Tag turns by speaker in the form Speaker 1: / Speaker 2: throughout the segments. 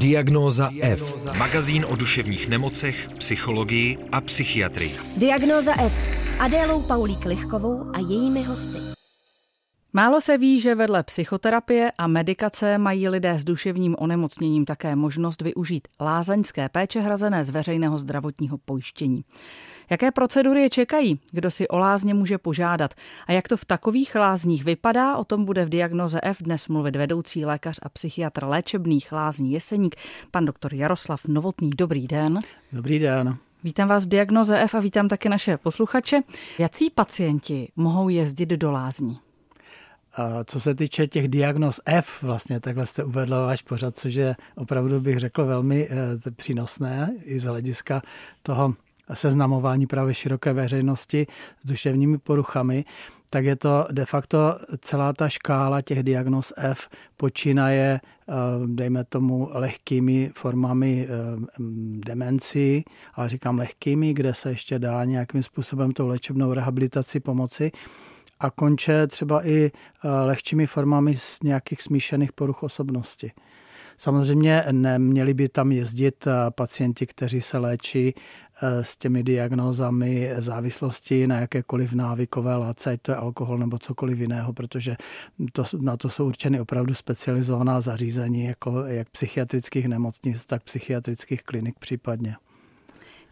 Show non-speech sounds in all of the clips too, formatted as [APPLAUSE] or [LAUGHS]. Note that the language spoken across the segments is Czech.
Speaker 1: Diagnóza F. Magazín o duševních nemocech, psychologii a psychiatrii.
Speaker 2: Diagnóza F s Adélou Paulík Lichkovou a jejími hosty.
Speaker 3: Málo se ví, že vedle psychoterapie a medikace mají lidé s duševním onemocněním také možnost využít lázeňské péče hrazené z veřejného zdravotního pojištění. Jaké procedury je čekají? Kdo si o lázně může požádat? A jak to v takových lázních vypadá? O tom bude v diagnoze F dnes mluvit vedoucí lékař a psychiatr léčebných lázní Jeseník, pan doktor Jaroslav Novotný. Dobrý den.
Speaker 4: Dobrý den.
Speaker 3: Vítám vás v diagnoze F a vítám také naše posluchače. Jací pacienti mohou jezdit do lázní?
Speaker 4: Co se týče těch diagnóz F, vlastně takhle jste uvedl váš pořad, což je opravdu bych řekl velmi eh, přínosné i z hlediska toho seznamování právě široké veřejnosti s duševními poruchami, tak je to de facto celá ta škála těch diagnóz F počínaje, eh, dejme tomu, lehkými formami eh, demenci, ale říkám lehkými, kde se ještě dá nějakým způsobem tou léčebnou rehabilitaci pomoci a konče třeba i eh, lehčími formami z nějakých smíšených poruch osobnosti. Samozřejmě neměli by tam jezdit pacienti, kteří se léčí Eh, s těmi diagnózami závislosti na jakékoliv návykové látce, ať to je alkohol nebo cokoliv jiného, protože to, na to jsou určeny opravdu specializovaná zařízení, jako jak psychiatrických nemocnic, tak psychiatrických klinik případně.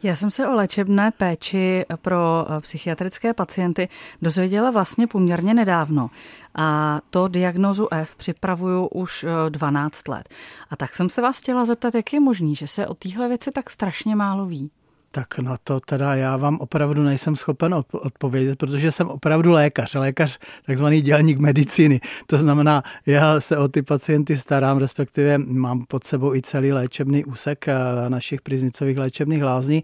Speaker 3: Já jsem se o léčebné péči pro eh, psychiatrické pacienty dozvěděla vlastně poměrně nedávno. A to diagnozu F připravuju už 12 eh, let. A tak jsem se vás chtěla zeptat, jak je možný, že se o téhle věci tak strašně málo ví
Speaker 4: tak na to teda já vám opravdu nejsem schopen odpovědět, protože jsem opravdu lékař, lékař takzvaný dělník medicíny. To znamená, já se o ty pacienty starám, respektive mám pod sebou i celý léčebný úsek eh, našich priznicových léčebných lázní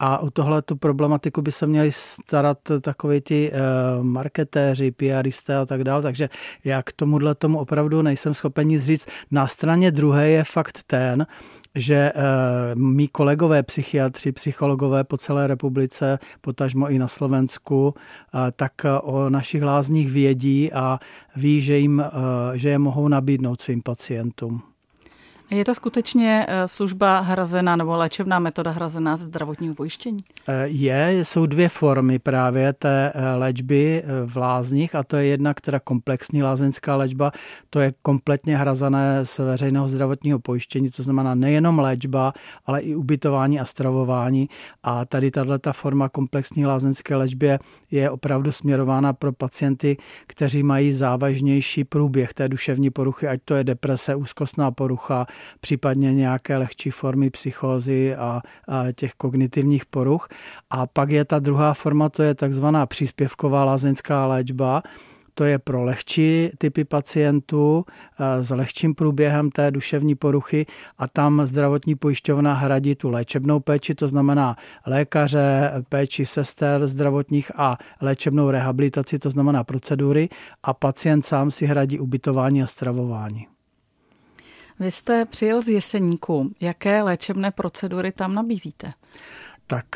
Speaker 4: a o tohle tu problematiku by se měli starat takový ti uh, marketéři, PRisté a tak dále, takže já k tomuhle tomu opravdu nejsem schopen nic říct. Na straně druhé je fakt ten, že uh, mý kolegové psychiatři, psychologové po celé republice, potažmo i na Slovensku, uh, tak o našich lázních vědí a ví, že, jim, že je mohou nabídnout svým pacientům.
Speaker 3: Je to skutečně eh, služba hrazená nebo léčebná metoda hrazená ze zdravotního pojištění?
Speaker 4: Eh, je, jsou dvě formy právě té eh, léčby v lázních a to je jedna, která komplexní lázeňská léčba, to je kompletně hrazené z veřejného zdravotního pojištění, to znamená nejenom léčba, ale i ubytování a stravování a tady tato forma komplexní lázeňské léčby je opravdu směrována pro pacienty, kteří mají závažnější průběh té duševní poruchy, ať to je deprese, úzkostná porucha, případně nějaké lehčí formy psychózy a, a těch kognitivních poruch. A pak je ta druhá forma, to je takzvaná příspěvková lázeňská léčba, to je pro lehčí typy pacientů s lehčím průběhem té duševní poruchy a tam zdravotní pojišťovna hradí tu léčebnou péči, to znamená lékaře, péči sester zdravotních a léčebnou rehabilitaci, to znamená procedury a pacient sám si hradí ubytování a stravování.
Speaker 3: Vy jste přijel z Jeseníku. Jaké léčebné procedury tam nabízíte?
Speaker 4: tak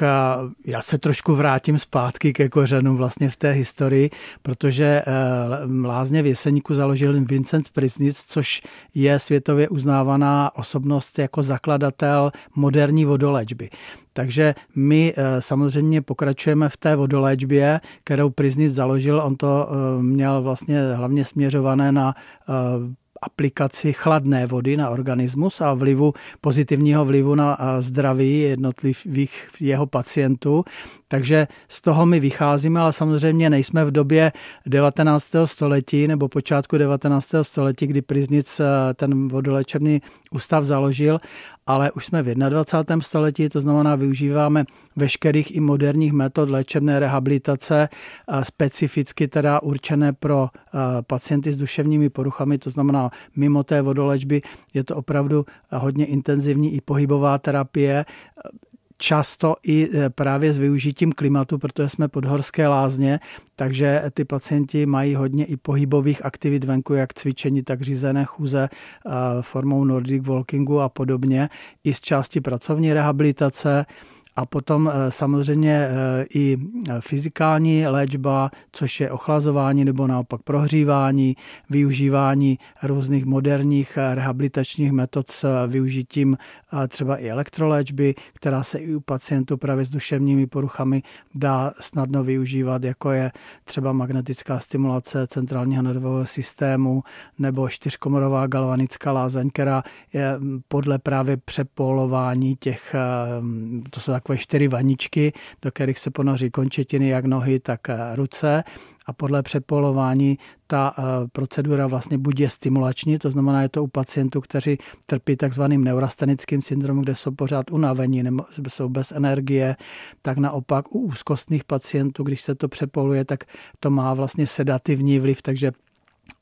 Speaker 4: já se trošku vrátím zpátky ke kořenům vlastně v té historii, protože eh, lázně v Jeseníku založil Vincent Prisnic, což je světově uznávaná osobnost jako zakladatel moderní vodolečby. Takže my eh, samozřejmě pokračujeme v té vodoléčbě, kterou Prisnic založil. On to eh, měl vlastně hlavně směřované na aplikaci chladné vody na organismus a vlivu pozitivního vlivu na zdraví jednotlivých jeho pacientů. Takže z toho my vycházíme, ale samozřejmě nejsme v době 19. století nebo počátku 19. století, kdy Priznic eh, ten vodolečebný ústav založil, ale už jsme v 21. století, to znamená využíváme veškerých i moderních metod léčebné rehabilitace, eh, specificky teda určené pro eh, pacienty s duševními poruchami, to znamená mimo té vodolečby je to opravdu hodně intenzivní i pohybová terapie, často i e, právě s využitím klimatu, protože jsme podhorské lázně, takže ty pacienti mají hodně i pohybových aktivit venku, jak cvičení, tak řízené chůze e, formou Nordic walkingu a podobně, i z části pracovní rehabilitace A potom samozřejmě i fyzikální léčba, což je ochlazování nebo naopak prohřívání, využívání různých moderních rehabilitačních metod s využitím třeba i elektroléčby, která se i u pacientů právě s duševními poruchami dá snadno využívat, jako je třeba magnetická stimulace centrálního nervového systému nebo čtyřkomorová galvanická lázeň, která je podle právě přepolování těch, to jsou takové čtyři vaničky, do kterých se ponoří končetiny, jak nohy, tak ruce. A podle přepolování ta eh, procedura vlastně buď je stimulační, to znamená, je to u pacientů, kteří trpí takzvaným neurastenickým syndromem, kde jsou pořád unavení nebo jsou bez energie, tak naopak u úzkostných pacientů, když se to přepoluje, tak to má vlastně sedativní vliv, takže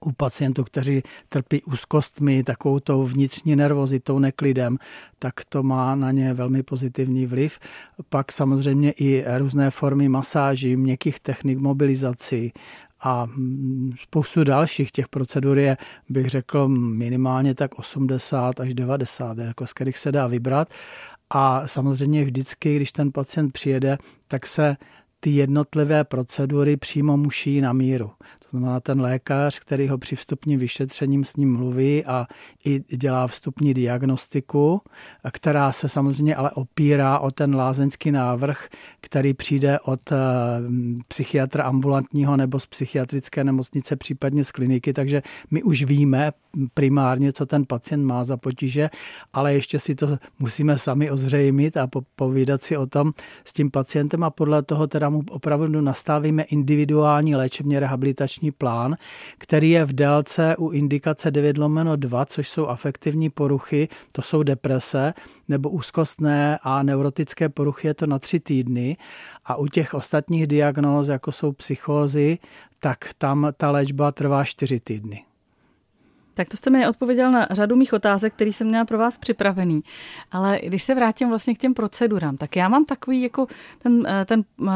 Speaker 4: u pacientů, kteří trpí úzkostmi, takovou tou vnitřní nervozitou, neklidem, tak to má na ně velmi pozitivní vliv. Pak samozřejmě i různé formy masáží, měkkých technik mobilizací a spoustu dalších těch procedur je, bych řekl, minimálně tak 80 až 90, jako z kterých se dá vybrat. A samozřejmě vždycky, když ten pacient přijede, tak se ty jednotlivé procedury přímo muší na míru. Znamená ten lékař, který ho při vstupním vyšetřením s ním mluví a i dělá vstupní diagnostiku, která se samozřejmě ale opírá o ten lázeňský návrh, který přijde od eh, psychiatra ambulantního nebo z psychiatrické nemocnice, případně z kliniky, takže my už víme primárně, co ten pacient má za potíže, ale ještě si to musíme sami ozřejmit a povídat si o tom s tím pacientem a podle toho teda mu opravdu nastavíme individuální léčebně rehabilitační akční plán, který je v délce u indikace 9 lomeno 2, což jsou afektivní poruchy, to jsou deprese, nebo úzkostné a neurotické poruchy je to na tři týdny. A u těch ostatních diagnóz, jako jsou psychózy, tak tam ta léčba trvá čtyři týdny.
Speaker 3: Tak to jste mi odpověděl na řadu mých otázek, které jsem měla pro vás připravený. Ale když se vrátím vlastně k těm procedurám, tak já mám takový jako ten, eh, ten uh,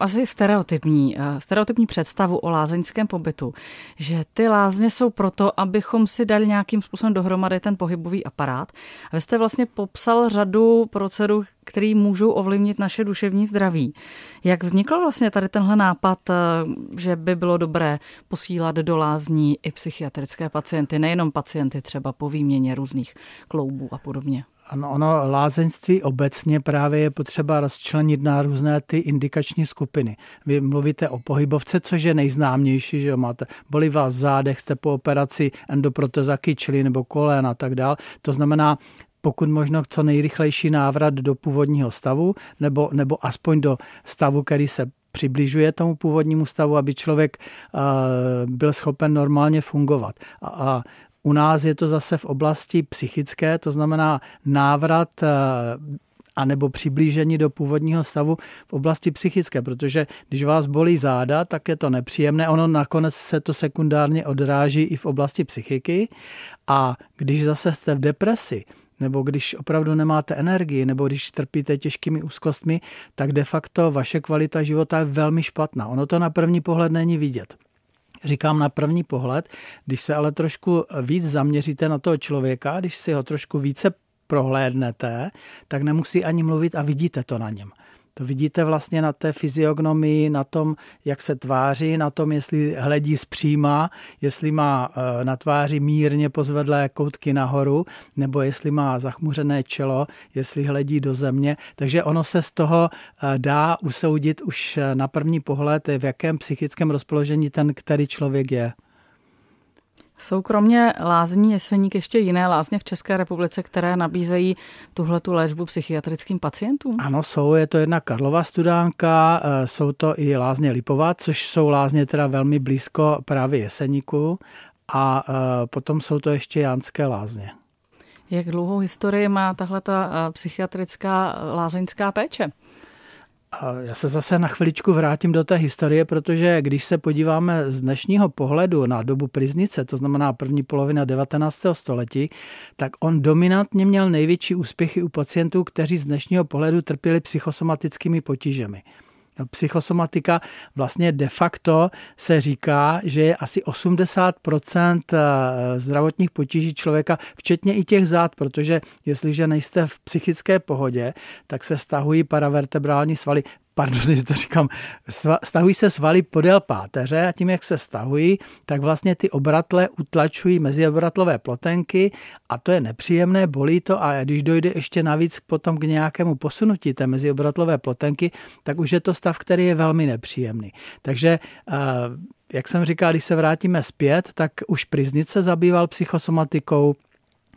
Speaker 3: asi stereotypní, uh, stereotypní představu o lázeňském pobytu, že ty lázně jsou proto, abychom si dali nějakým způsobem dohromady ten pohybový aparát. A vy jste vlastně popsal řadu procedur, který můžou ovlivnit naše duševní zdraví. Jak vznikl vlastně tady tenhle nápad, eh, že by bylo dobré posílat do lázní i psychiatrické pacienty, nejenom pacienty třeba po výměně různých kloubů a podobně?
Speaker 4: Ano, ono lázeňství obecně právě je potřeba rozčlenit na různé ty indikační skupiny. Vy mluvíte o pohybovce, což je nejznámější, že máte bolí vás zádech, jste po operaci endoproteza kyčly nebo kolén a tak dál. To znamená, pokud možno co nejrychlejší návrat do původního stavu, nebo, nebo aspoň do stavu, který se přibližuje tomu původnímu stavu, aby člověk uh, byl schopen normálně fungovat. A, a u nás je to zase v oblasti psychické, to znamená návrat uh, a nebo přiblížení do původního stavu v oblasti psychické, protože když vás bolí záda, tak je to nepříjemné. Ono nakonec se to sekundárně odráží i v oblasti psychiky a když zase jste v depresi, nebo když opravdu nemáte energii, nebo když trpíte těžkými úzkostmi, tak de facto vaše kvalita života je velmi špatná. Ono to na první pohled není vidět. Říkám na první pohled, když se ale trošku víc zaměříte na toho člověka, když si ho trošku více prohlédnete, tak nemusí ani mluvit a vidíte to na něm. To vidíte vlastně na té fyziognomii, na tom, jak se tváří, na tom, jestli hledí zpříma, jestli má eh, na tváři mírně pozvedlé koutky nahoru, nebo jestli má zachmuřené čelo, jestli hledí do země. Takže ono se z toho eh, dá usoudit už eh, na první pohled, v jakém psychickém rozpoložení ten, který člověk je.
Speaker 3: Jsou kromě lázní Jeseník ještě jiné lázně v České republice, které nabízejí tuhle tu léčbu psychiatrickým pacientům?
Speaker 4: Ano, jsou. Je to jedna Karlova studánka, eh, jsou to i lázně Lipova, což jsou lázně teda velmi blízko právě Jeseníku a eh, potom jsou to ještě Jánské lázně.
Speaker 3: Jak dlouhou historii má tahle ta eh, psychiatrická lázeňská péče?
Speaker 4: Já se zase na chviličku vrátím do té historie, protože když se podíváme z dnešního pohledu na dobu Priznice, to znamená první polovina 19. století, tak on dominantně měl největší úspěchy u pacientů, kteří z dnešního pohledu trpěli psychosomatickými potížemi. Psychosomatika. Vlastně de facto se říká, že je asi 80% eh, zdravotních potíží člověka, včetně i těch zád, protože jestliže nejste v psychické pohodě, tak se stahují paravertebrální svaly pardon, [LAUGHS] že to říkám, stahují se svaly podél páteře a tím, jak se stahují, tak vlastně ty obratle utlačují meziobratlové plotenky a to je nepříjemné, bolí to a když dojde ještě navíc potom k nějakému posunutí té meziobratlové plotenky, tak už je to stav, který je velmi nepříjemný. Takže eh, jak jsem říkal, když se vrátíme zpět, tak už Priznic se zabýval psychosomatikou,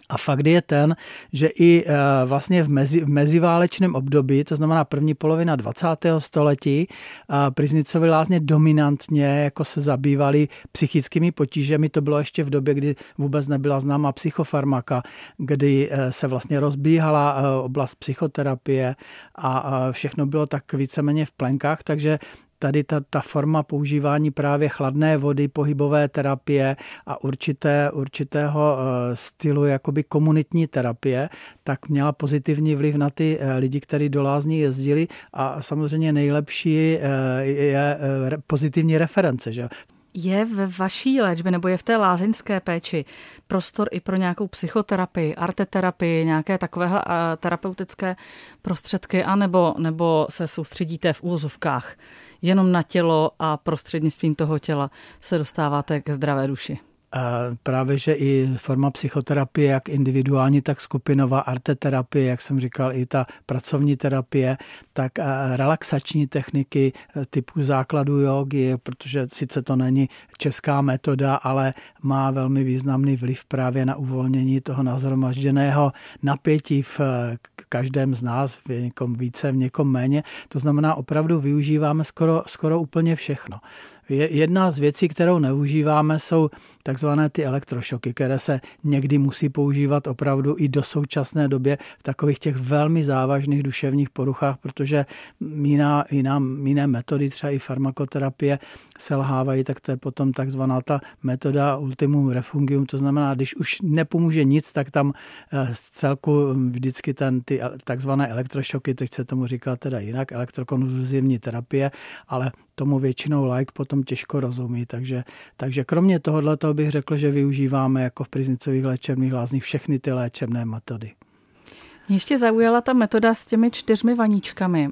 Speaker 4: a fakt je ten, že i eh, vlastně v, mezi, v meziválečném období, to znamená první polovina 20. století, eh, Priznicovi lázně dominantně jako se zabývali psychickými potížemi. To bylo ještě v době, kdy vůbec nebyla známa psychofarmaka, kdy eh, se vlastně rozbíhala oblast psychoterapie a všechno bylo tak víceméně v plenkách, takže tady ta, ta forma používání právě chladné vody, pohybové terapie a určité, určitého eh, stylu jakoby komunitní terapie, tak měla pozitivní vliv na ty eh, lidi, kteří do lázní jezdili a samozřejmě nejlepší eh, je pozitivní reference. Že?
Speaker 3: Je ve vaší léčbě nebo je v té lázeňské péči prostor i pro nějakou psychoterapii, arteterapii, nějaké takové terapeutické prostředky, anebo nebo se soustředíte v úvozovkách jenom na tělo a prostřednictvím toho těla se dostáváte ke zdravé duši?
Speaker 4: Právě, že i forma psychoterapie, jak individuální, tak skupinová arteterapie, jak jsem říkal, i ta pracovní terapie, tak relaxační techniky e, typu základu jogy, protože sice to není česká metoda, ale má velmi významný vliv právě na uvolnění toho nazhromažděného napětí v e, každém z nás, v někom více, v někom méně. To znamená, opravdu využíváme skoro, skoro úplně všechno. Jedna z věcí, kterou neužíváme, jsou takzvané ty elektrošoky, které se někdy musí používat opravdu i do současné době v takových těch velmi závažných duševních poruchách, protože jiná, jiná, jiné metody, třeba i farmakoterapie, selhávají, tak to je potom takzvaná ta metoda ultimum refungium, to znamená, když už nepomůže nic, tak tam eh, z celku vždycky ten, ty takzvané elektrošoky, teď se tomu říká teda jinak, elektrokonvulzivní terapie, ale tomu většinou like potom těžko rozumí. Takže, takže kromě tohohle toho bych řekl, že využíváme jako v priznicových léčebných lázních všechny ty léčebné metody.
Speaker 3: Ještě zaujala ta metoda s těmi čtyřmi vaničkami.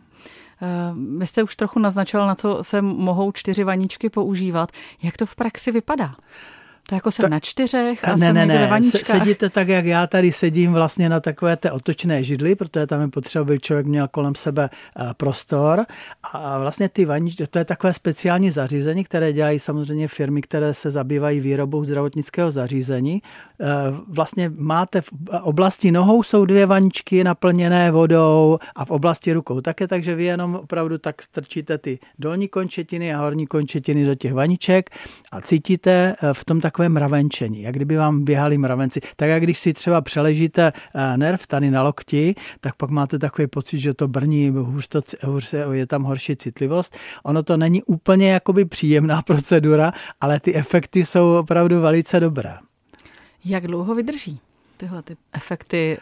Speaker 3: Eh, vy jste už trochu naznačil, na co se mohou čtyři vaničky používat. Jak to v praxi vypadá? To jako jsem tak, na čtyřech a ne, jsem ne, ne.
Speaker 4: Sedíte tak, jak já tady sedím vlastně na takové té otočné židli, protože tam je potřeba, aby člověk měl kolem sebe eh, prostor. A vlastně ty vaničky, to je takové speciální zařízení, které dělají samozřejmě firmy, které se zabývají výrobou zdravotnického zařízení. Eh, vlastně máte v oblasti nohou jsou dvě vaničky naplněné vodou a v oblasti rukou také, takže vy jenom opravdu tak strčíte ty dolní končetiny a horní končetiny do těch vaniček a cítíte eh, v tom tak takové mravenčení, jak kdyby vám běhali mravenci. Tak jak když si třeba přeležíte eh, nerv tady na lokti, tak pak máte takový pocit, že to brní, hůř, to, hůř je tam horší citlivost. Ono to není úplně jakoby příjemná procedura, ale ty efekty jsou opravdu velice dobré.
Speaker 3: Jak dlouho vydrží tyhle ty efekty,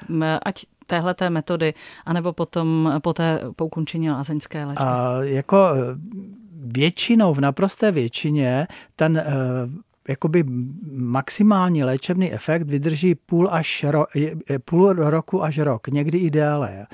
Speaker 3: ať téhle metody, anebo potom po té po ukončení lázeňské léčby? A
Speaker 4: jako eh, většinou, v naprosté většině, ten eh, jakoby maximální léčebný efekt vydrží půl, až ro, půl roku až rok, někdy i déle.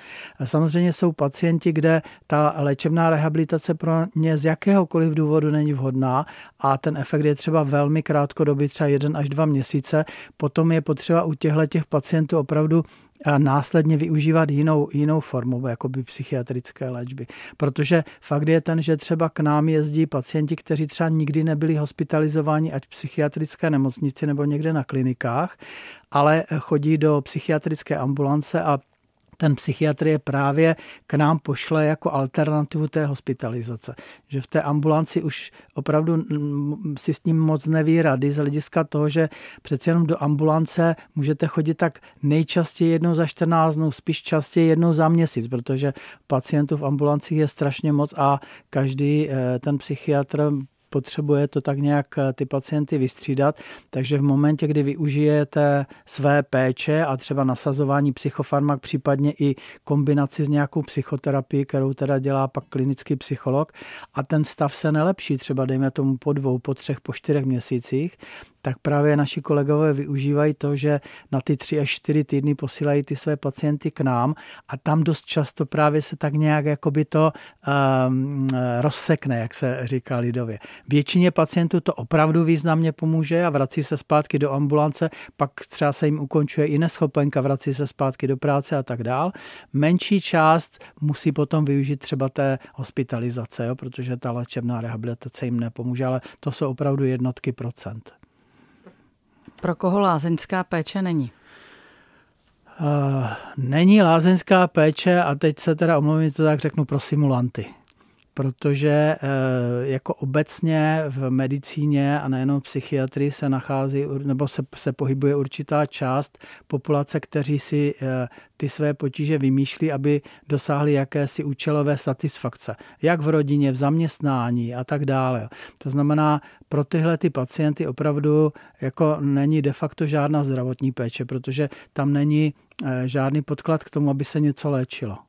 Speaker 4: Samozřejmě jsou pacienti, kde ta léčebná rehabilitace pro ně z jakéhokoliv důvodu není vhodná a ten efekt je třeba velmi krátkodobý, třeba jeden až dva měsíce. Potom je potřeba u těchto těch pacientů opravdu a následně využívat jinou, jinou formu jakoby psychiatrické léčby. Protože fakt je ten, že třeba k nám jezdí pacienti, kteří třeba nikdy nebyli hospitalizováni ať v psychiatrické nemocnici nebo někde na klinikách, ale chodí do psychiatrické ambulance a ten psychiatr je právě k nám pošle jako alternativu té hospitalizace. Že v té ambulanci už opravdu si s ním moc neví rady z hlediska toho, že přeci jenom do ambulance můžete chodit tak nejčastěji jednou za 14 dnů, spíš častěji jednou za měsíc, protože pacientů v ambulancích je strašně moc a každý eh, ten psychiatr potřebuje to tak nějak ty pacienty vystřídat, takže v momentě, kdy využijete své péče a třeba nasazování psychofarmak, případně i kombinaci s nějakou psychoterapii, kterou teda dělá pak klinický psycholog a ten stav se nelepší, třeba dejme tomu po dvou, po třech, po čtyřech měsících, tak právě naši kolegové využívají to, že na ty tři až čtyři týdny posílají ty své pacienty k nám a tam dost často právě se tak nějak jakoby to um, rozsekne, jak se říká lidově. Většině pacientů to opravdu významně pomůže a vrací se zpátky do ambulance, pak třeba se jim ukončuje i neschopenka, vrací se zpátky do práce a tak dál. Menší část musí potom využít třeba té hospitalizace, jo, protože ta léčebná rehabilitace jim nepomůže, ale to jsou opravdu jednotky procent.
Speaker 3: Pro koho lázeňská péče není?
Speaker 4: Uh, není lázeňská péče a teď se teda omluvím, to tak řeknu pro simulanty protože eh, jako obecně v medicíně a nejenom v psychiatrii se nachází nebo se, se pohybuje určitá část populace, kteří si eh, ty své potíže vymýšlí, aby dosáhli jakési účelové satisfakce, jak v rodině, v zaměstnání a tak dále. To znamená, pro tyhle ty pacienty opravdu jako není de facto žádná zdravotní péče, protože tam není eh, žádný podklad k tomu, aby se něco léčilo.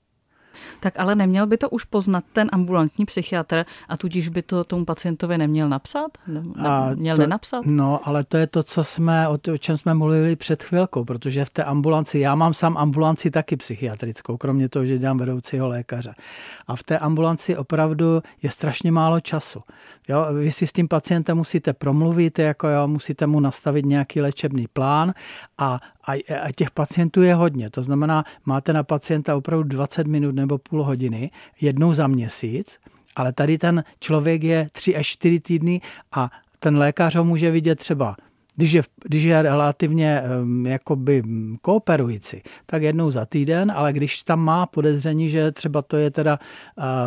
Speaker 3: Tak ale neměl by to už poznat ten ambulantní psychiatr a tudíž by to tomu pacientovi neměl napsat? Ne, a měl
Speaker 4: to,
Speaker 3: nenapsat?
Speaker 4: No, ale to je to, co jsme, o, o čem jsme mluvili před chvilkou, protože v té ambulanci, já mám sám ambulanci taky psychiatrickou, kromě toho, že dělám vedoucího lékaře. A v té ambulanci opravdu je strašně málo času. Jo, vy si s tím pacientem musíte promluvit, jako jo, musíte mu nastavit nějaký léčebný plán a, a, a těch pacientů je hodně. To znamená, máte na pacienta opravdu 20 minut nebo půl hodiny jednou za měsíc, ale tady ten člověk je 3 až 4 týdny a ten lékař ho může vidět třeba když je, když je relativně jakoby kooperující, tak jednou za týden, ale když tam má podezření, že třeba to je teda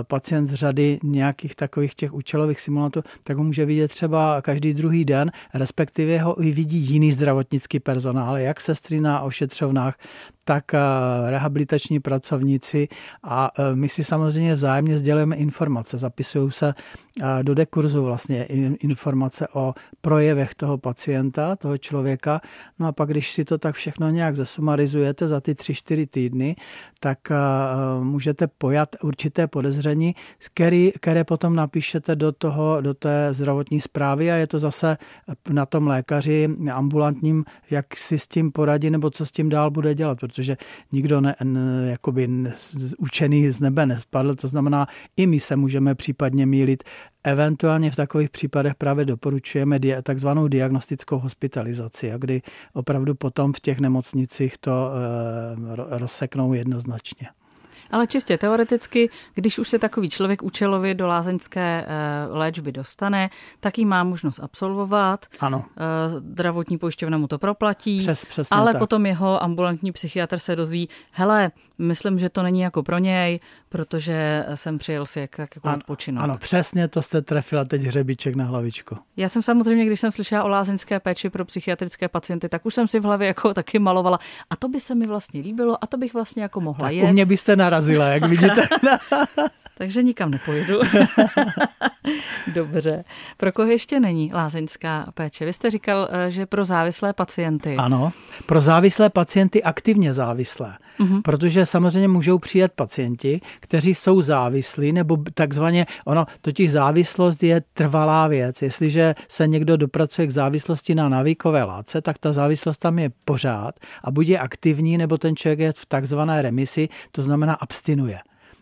Speaker 4: pacient z řady nějakých takových těch účelových simulantů, tak ho může vidět třeba každý druhý den, respektive ho i vidí jiný zdravotnický personál, jak sestry na ošetřovnách, tak eh, rehabilitační pracovníci a eh, my si samozřejmě vzájemně sdělujeme informace. Zapisují se do dekurzu vlastně informace o projevech toho pacienta, toho člověka. No a pak, když si to tak všechno nějak zesumarizujete za ty tři, čtyři týdny, tak můžete pojat určité podezření, které, které potom napíšete do, toho, do té zdravotní zprávy a je to zase na tom lékaři ambulantním, jak si s tím poradí nebo co s tím dál bude dělat, protože nikdo ne, ne, jakoby učený z nebe nespadl, to znamená, i my se můžeme případně mílit. Eventuálně v takových případech právě doporučujeme takzvanou diagnostickou hospitalizaci, a kdy opravdu potom v těch nemocnicích to e, rozseknou jednoznačně.
Speaker 3: Ale čistě teoreticky, když už se takový člověk účelově do lázeňské eh, léčby dostane, tak ji má možnost absolvovat.
Speaker 4: Ano.
Speaker 3: Eh, zdravotní pojišťovna mu to proplatí.
Speaker 4: Přes, přesně
Speaker 3: ale
Speaker 4: tak.
Speaker 3: potom jeho ambulantní psychiatr se dozví, hele, myslím, že to není jako pro něj, protože jsem přijel si jak, jak jako
Speaker 4: ano,
Speaker 3: odpočinout.
Speaker 4: Ano, přesně to jste trefila teď hřebíček na hlavičku.
Speaker 3: Já jsem samozřejmě, když jsem slyšela o lázeňské péči pro psychiatrické pacienty, tak už jsem si v hlavě jako taky malovala. A to by se mi vlastně líbilo a to bych vlastně jako mohla
Speaker 4: tak
Speaker 3: jet.
Speaker 4: U mě byste narazila, jak [LAUGHS] vidíte. [LAUGHS]
Speaker 3: Takže nikam nepojedu. [LAUGHS] Dobře. Pro koho ještě není lázeňská péče? Vy jste říkal, eh, že pro závislé pacienty.
Speaker 4: Ano, pro závislé pacienty aktivně závislé. Uh-huh. Protože samozřejmě můžou přijet pacienti, kteří jsou závislí, nebo takzvaně, ono, totiž závislost je trvalá věc. Jestliže se někdo dopracuje k závislosti na návykové látce, tak ta závislost tam je pořád a buď je aktivní, nebo ten člověk je v takzvané remisi, to znamená abstinuje.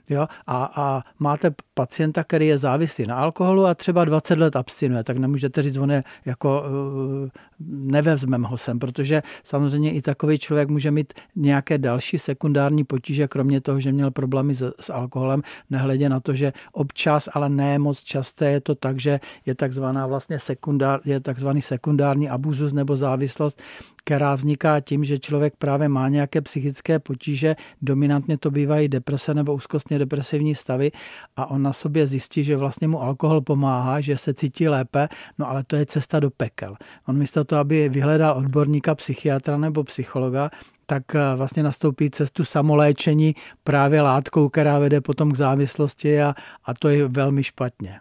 Speaker 4: Jo? A, a máte pacienta, který je závislý na alkoholu a třeba 20 let abstinuje, tak nemůžete říct, on je jako uh, nevezmeme ho sem, protože samozřejmě i takový člověk může mít nějaké další sekundární potíže, kromě toho, že měl problémy s, s alkoholem, nehledě na to, že občas, ale ne moc časté je to tak, že je takzvaná vlastně sekundár, je takzvaný sekundární abuzus nebo závislost, která vzniká tím, že člověk právě má nějaké psychické potíže, dominantně to bývají deprese nebo úzkostně depresivní stavy a on na sobě zjistí, že vlastně mu alkohol pomáhá, že se cítí lépe, no ale to je cesta do pekel. On místo toho, aby vyhledal odborníka, psychiatra nebo psychologa, tak eh, vlastně nastoupí cestu samoléčení právě látkou, která vede potom k závislosti a, a to je velmi špatně.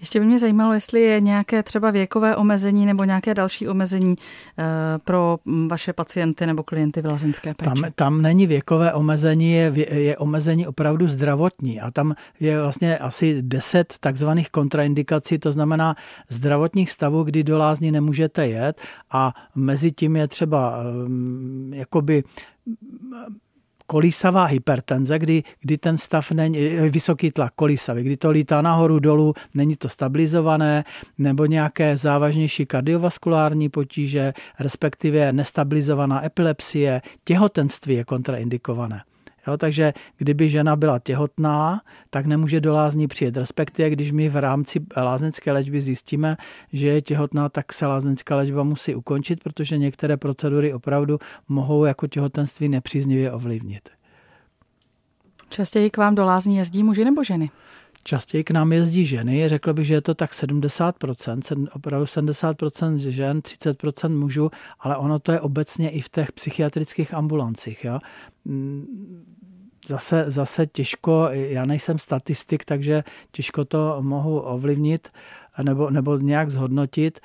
Speaker 3: Ještě by mě zajímalo, jestli je nějaké třeba věkové omezení nebo nějaké další omezení eh, pro mm, vaše pacienty nebo klienty v lázeňské péči.
Speaker 4: Tam, tam není věkové omezení, je, je omezení opravdu zdravotní a tam je vlastně asi 10 takzvaných kontraindikací, to znamená zdravotních stavů, kdy do lázní nemůžete jet a mezi tím je třeba mm, jakoby kolísavá hypertenze, kdy, kdy ten stav není, vysoký tlak kolísavý, kdy to lítá nahoru dolů, není to stabilizované, nebo nějaké závažnější kardiovaskulární potíže, respektive nestabilizovaná epilepsie, těhotenství je kontraindikované. Jo, takže kdyby žena byla těhotná, tak nemůže do lázní přijet. Respektive, když my v rámci lázeňské léčby zjistíme, že je těhotná, tak se lázeňská léčba musí ukončit, protože některé procedury opravdu mohou jako těhotenství nepříznivě ovlivnit.
Speaker 3: Častěji k vám do lázní jezdí muži nebo ženy?
Speaker 4: Častěji k nám jezdí ženy, řekl bych, že je to tak 70%, opravdu 70% žen, 30% mužů, ale ono to je obecně i v těch psychiatrických ambulancích. Jo? Zase, zase těžko, já nejsem statistik, takže těžko to mohu ovlivnit nebo, nebo nějak zhodnotit.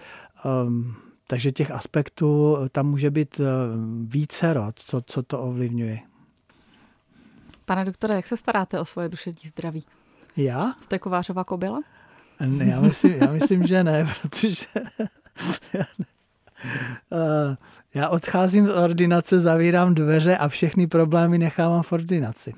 Speaker 4: Um, takže těch aspektů tam může být eh, více rod, co, co to ovlivňuje.
Speaker 3: Pane doktore, jak se staráte o svoje duševní zdraví?
Speaker 4: Já?
Speaker 3: Jste kovářová kobila?
Speaker 4: Ne, já myslím, já myslím že ne, [LAUGHS] protože [LAUGHS] já, ne. Uh, já odcházím z ordinace, zavírám dveře a všechny problémy nechávám v ordinaci.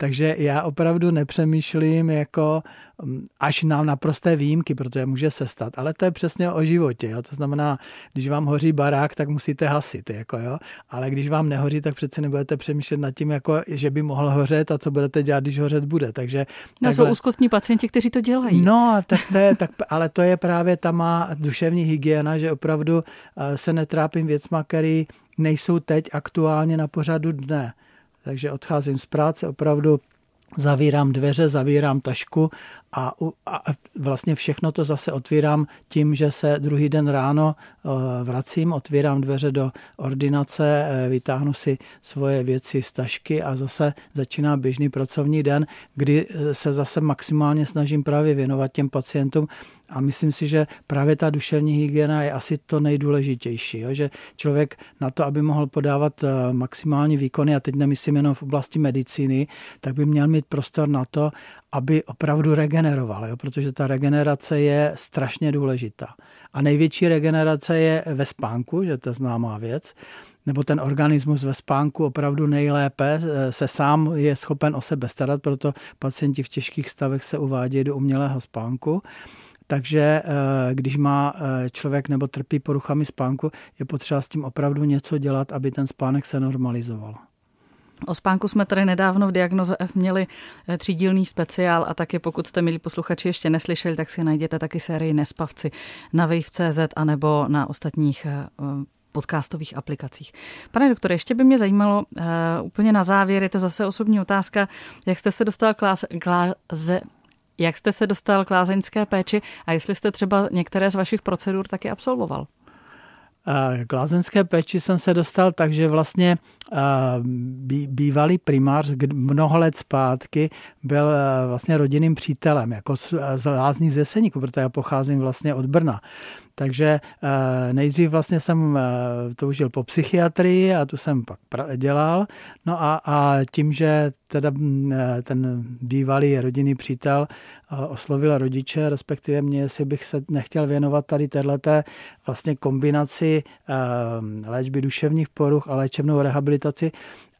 Speaker 4: Takže já opravdu nepřemýšlím jako mm, až na naprosté výjimky, protože může se stát. Ale to je přesně o životě. Jo? To znamená, když vám hoří barák, tak musíte hasit. Jako, jo? Ale když vám nehoří, tak přece nebudete přemýšlet nad tím, jako, že by mohl hořet a co budete dělat, když hořet bude. Takže,
Speaker 3: no, takhle... jsou úzkostní pacienti, kteří to dělají.
Speaker 4: No, tak to je, tak, ale to je právě ta má duševní hygiena, že opravdu eh, se netrápím věcma, které nejsou teď aktuálně na pořadu dne. Takže odcházím z práce, opravdu zavírám dveře, zavírám tašku a, a vlastně všechno to zase otvírám tím, že se druhý den ráno eh, vracím, otvírám dveře do ordinace, eh, vytáhnu si svoje věci z tašky a zase začíná běžný pracovní den, kdy eh, se zase maximálně snažím právě věnovat těm pacientům a myslím si, že právě ta duševní hygiena je asi to nejdůležitější, jo? že člověk na to, aby mohl podávat maximální výkony, a teď nemyslím jenom v oblasti medicíny, tak by měl mít prostor na to, aby opravdu regeneroval, jo? protože ta regenerace je strašně důležitá. A největší regenerace je ve spánku, že to je známá věc, nebo ten organismus ve spánku opravdu nejlépe eh, se sám je schopen o sebe starat, proto pacienti v těžkých stavech se uvádějí do umělého spánku. Takže eh, když má eh, člověk nebo trpí poruchami spánku, je potřeba s tím opravdu něco dělat, aby ten spánek se normalizoval.
Speaker 3: O spánku jsme tady nedávno v Diagnoze F měli eh, třídílný speciál a taky pokud jste, milí posluchači, ještě neslyšeli, tak si najděte taky sérii Nespavci na Wave.cz anebo na ostatních eh, podcastových aplikacích. Pane doktore, ještě by mě zajímalo, uh, úplně na závěr, je to zase osobní otázka, jak jste se dostal k láze, jak jste se dostal k lázeňské péči a jestli jste třeba některé z vašich procedur taky absolvoval?
Speaker 4: K lázeňské péči jsem se dostal tak, že vlastně bývalý primář mnoho let zpátky byl vlastně rodinným přítelem, jako z lázní z Jeseníku, protože já pocházím vlastně od Brna. Takže nejdřív vlastně jsem toužil po psychiatrii a tu jsem pak dělal. No a, a tím, že teda ten bývalý rodinný přítel oslovil rodiče, respektive mě, jestli bych se nechtěl věnovat tady této vlastně kombinaci léčby duševních poruch a léčebnou rehabilitaci,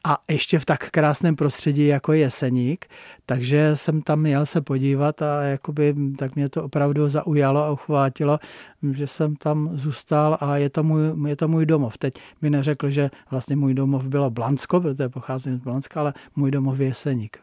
Speaker 4: a ještě v tak krásném prostředí, jako je Jeseník, takže jsem tam měl se podívat a jakoby, tak mě to opravdu zaujalo a uchvátilo, že jsem tam zůstal a je to můj, je to můj domov. Teď mi neřekl, že vlastně můj domov bylo Blansko, protože pocházím z Blanska, ale můj domov je Jeseník.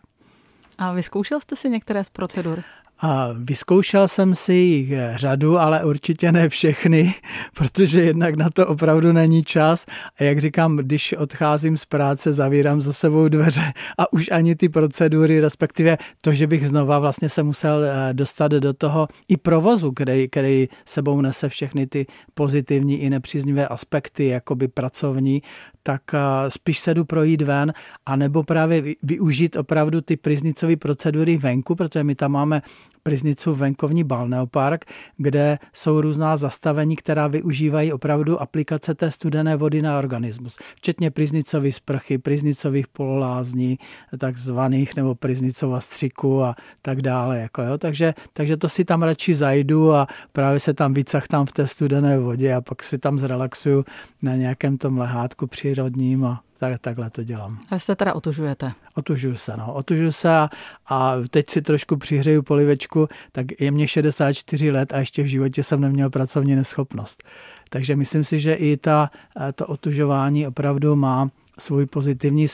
Speaker 3: A vyzkoušel jste si některé z procedur?
Speaker 4: A vyzkoušel jsem si jich řadu, ale určitě ne všechny, [LAUGHS] protože jednak na to opravdu není čas. A jak říkám, když odcházím z práce, zavírám za sebou dveře a už ani ty procedury, respektive to, že bych znova vlastně se musel eh, dostat do toho i provozu, který, který sebou nese všechny ty pozitivní i nepříznivé aspekty, jakoby pracovní, tak eh, spíš se jdu projít ven, anebo právě využít opravdu ty priznicové procedury venku, protože my tam máme Priznicu venkovní balneopark, kde jsou různá zastavení, která využívají opravdu aplikace té studené vody na organismus, včetně priznicových sprchy, priznicových pololázní, takzvaných, nebo priznicova střiku a tak dále. Jako jo. Takže, takže to si tam radši zajdu a právě se tam vycach tam v té studené vodě a pak si tam zrelaxuju na nějakém tom lehátku přírodním a tak, takhle to dělám.
Speaker 3: A se teda otužujete?
Speaker 4: Otužuju se, no. Otužuju se a, a teď si trošku přihřeju polivečku, tak je mě 64 let a ještě v životě jsem neměl pracovní neschopnost. Takže myslím si, že i ta, to otužování opravdu má svůj pozitivní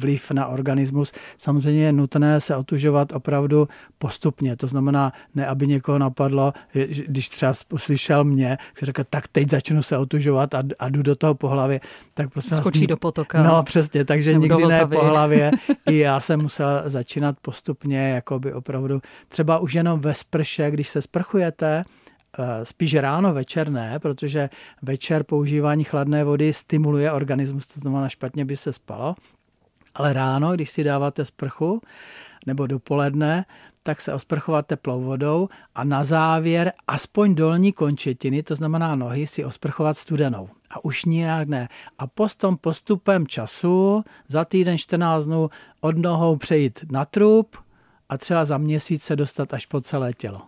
Speaker 4: vliv na organismus. Samozřejmě je nutné se otužovat opravdu postupně. To znamená, ne aby někoho napadlo, když třeba uslyšel mě, si řekl, tak teď začnu se otužovat a, a jdu do toho po hlavě, tak prostě
Speaker 3: Skočí do potoka.
Speaker 4: No přesně, takže nikdy ne po hlavě. [LAUGHS] I já jsem musel začínat postupně, jako by opravdu třeba už jenom ve sprše, když se sprchujete, spíš ráno, večer ne, protože večer používání chladné vody stimuluje organismus, to znamená špatně by se spalo. Ale ráno, když si dáváte sprchu, nebo dopoledne, tak se osprchovat teplou vodou a na závěr aspoň dolní končetiny, to znamená nohy, si osprchovat studenou. A už nijak ne. A postom postupem času za týden 14 dnů od nohou přejít na trup a třeba za měsíc se dostat až po celé tělo.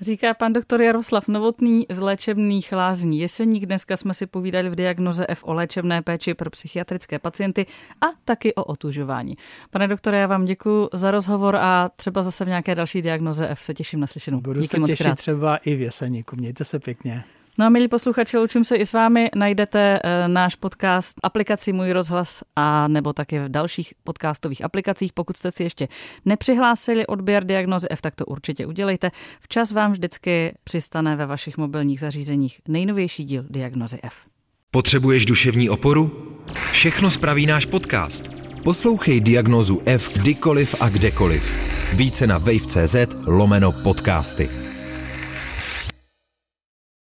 Speaker 3: Říká pan doktor Jaroslav Novotný z léčebných lázní Jeseník. Dneska jsme si povídali v diagnoze F o léčebné péči pro psychiatrické pacienty a taky o otužování. Pane doktore, já vám děkuji za rozhovor a třeba zase v nějaké další diagnoze F se těším na slyšenou.
Speaker 4: Budu Díky se těšit krát. třeba i v Jeseníku. Mějte se pěkně.
Speaker 3: No a milí posluchači, loučím se i s vámi. Najdete e, náš podcast aplikaci Můj rozhlas a nebo také v dalších podcastových aplikacích. Pokud jste si ještě nepřihlásili odběr diagnozy F, tak to určitě udělejte. Včas vám vždycky přistane ve vašich mobilních zařízeních nejnovější díl diagnozy F.
Speaker 1: Potřebuješ duševní oporu? Všechno spraví náš podcast. Poslouchej diagnozu F kdykoliv a kdekoliv. Více na wave.cz lomeno podcasty.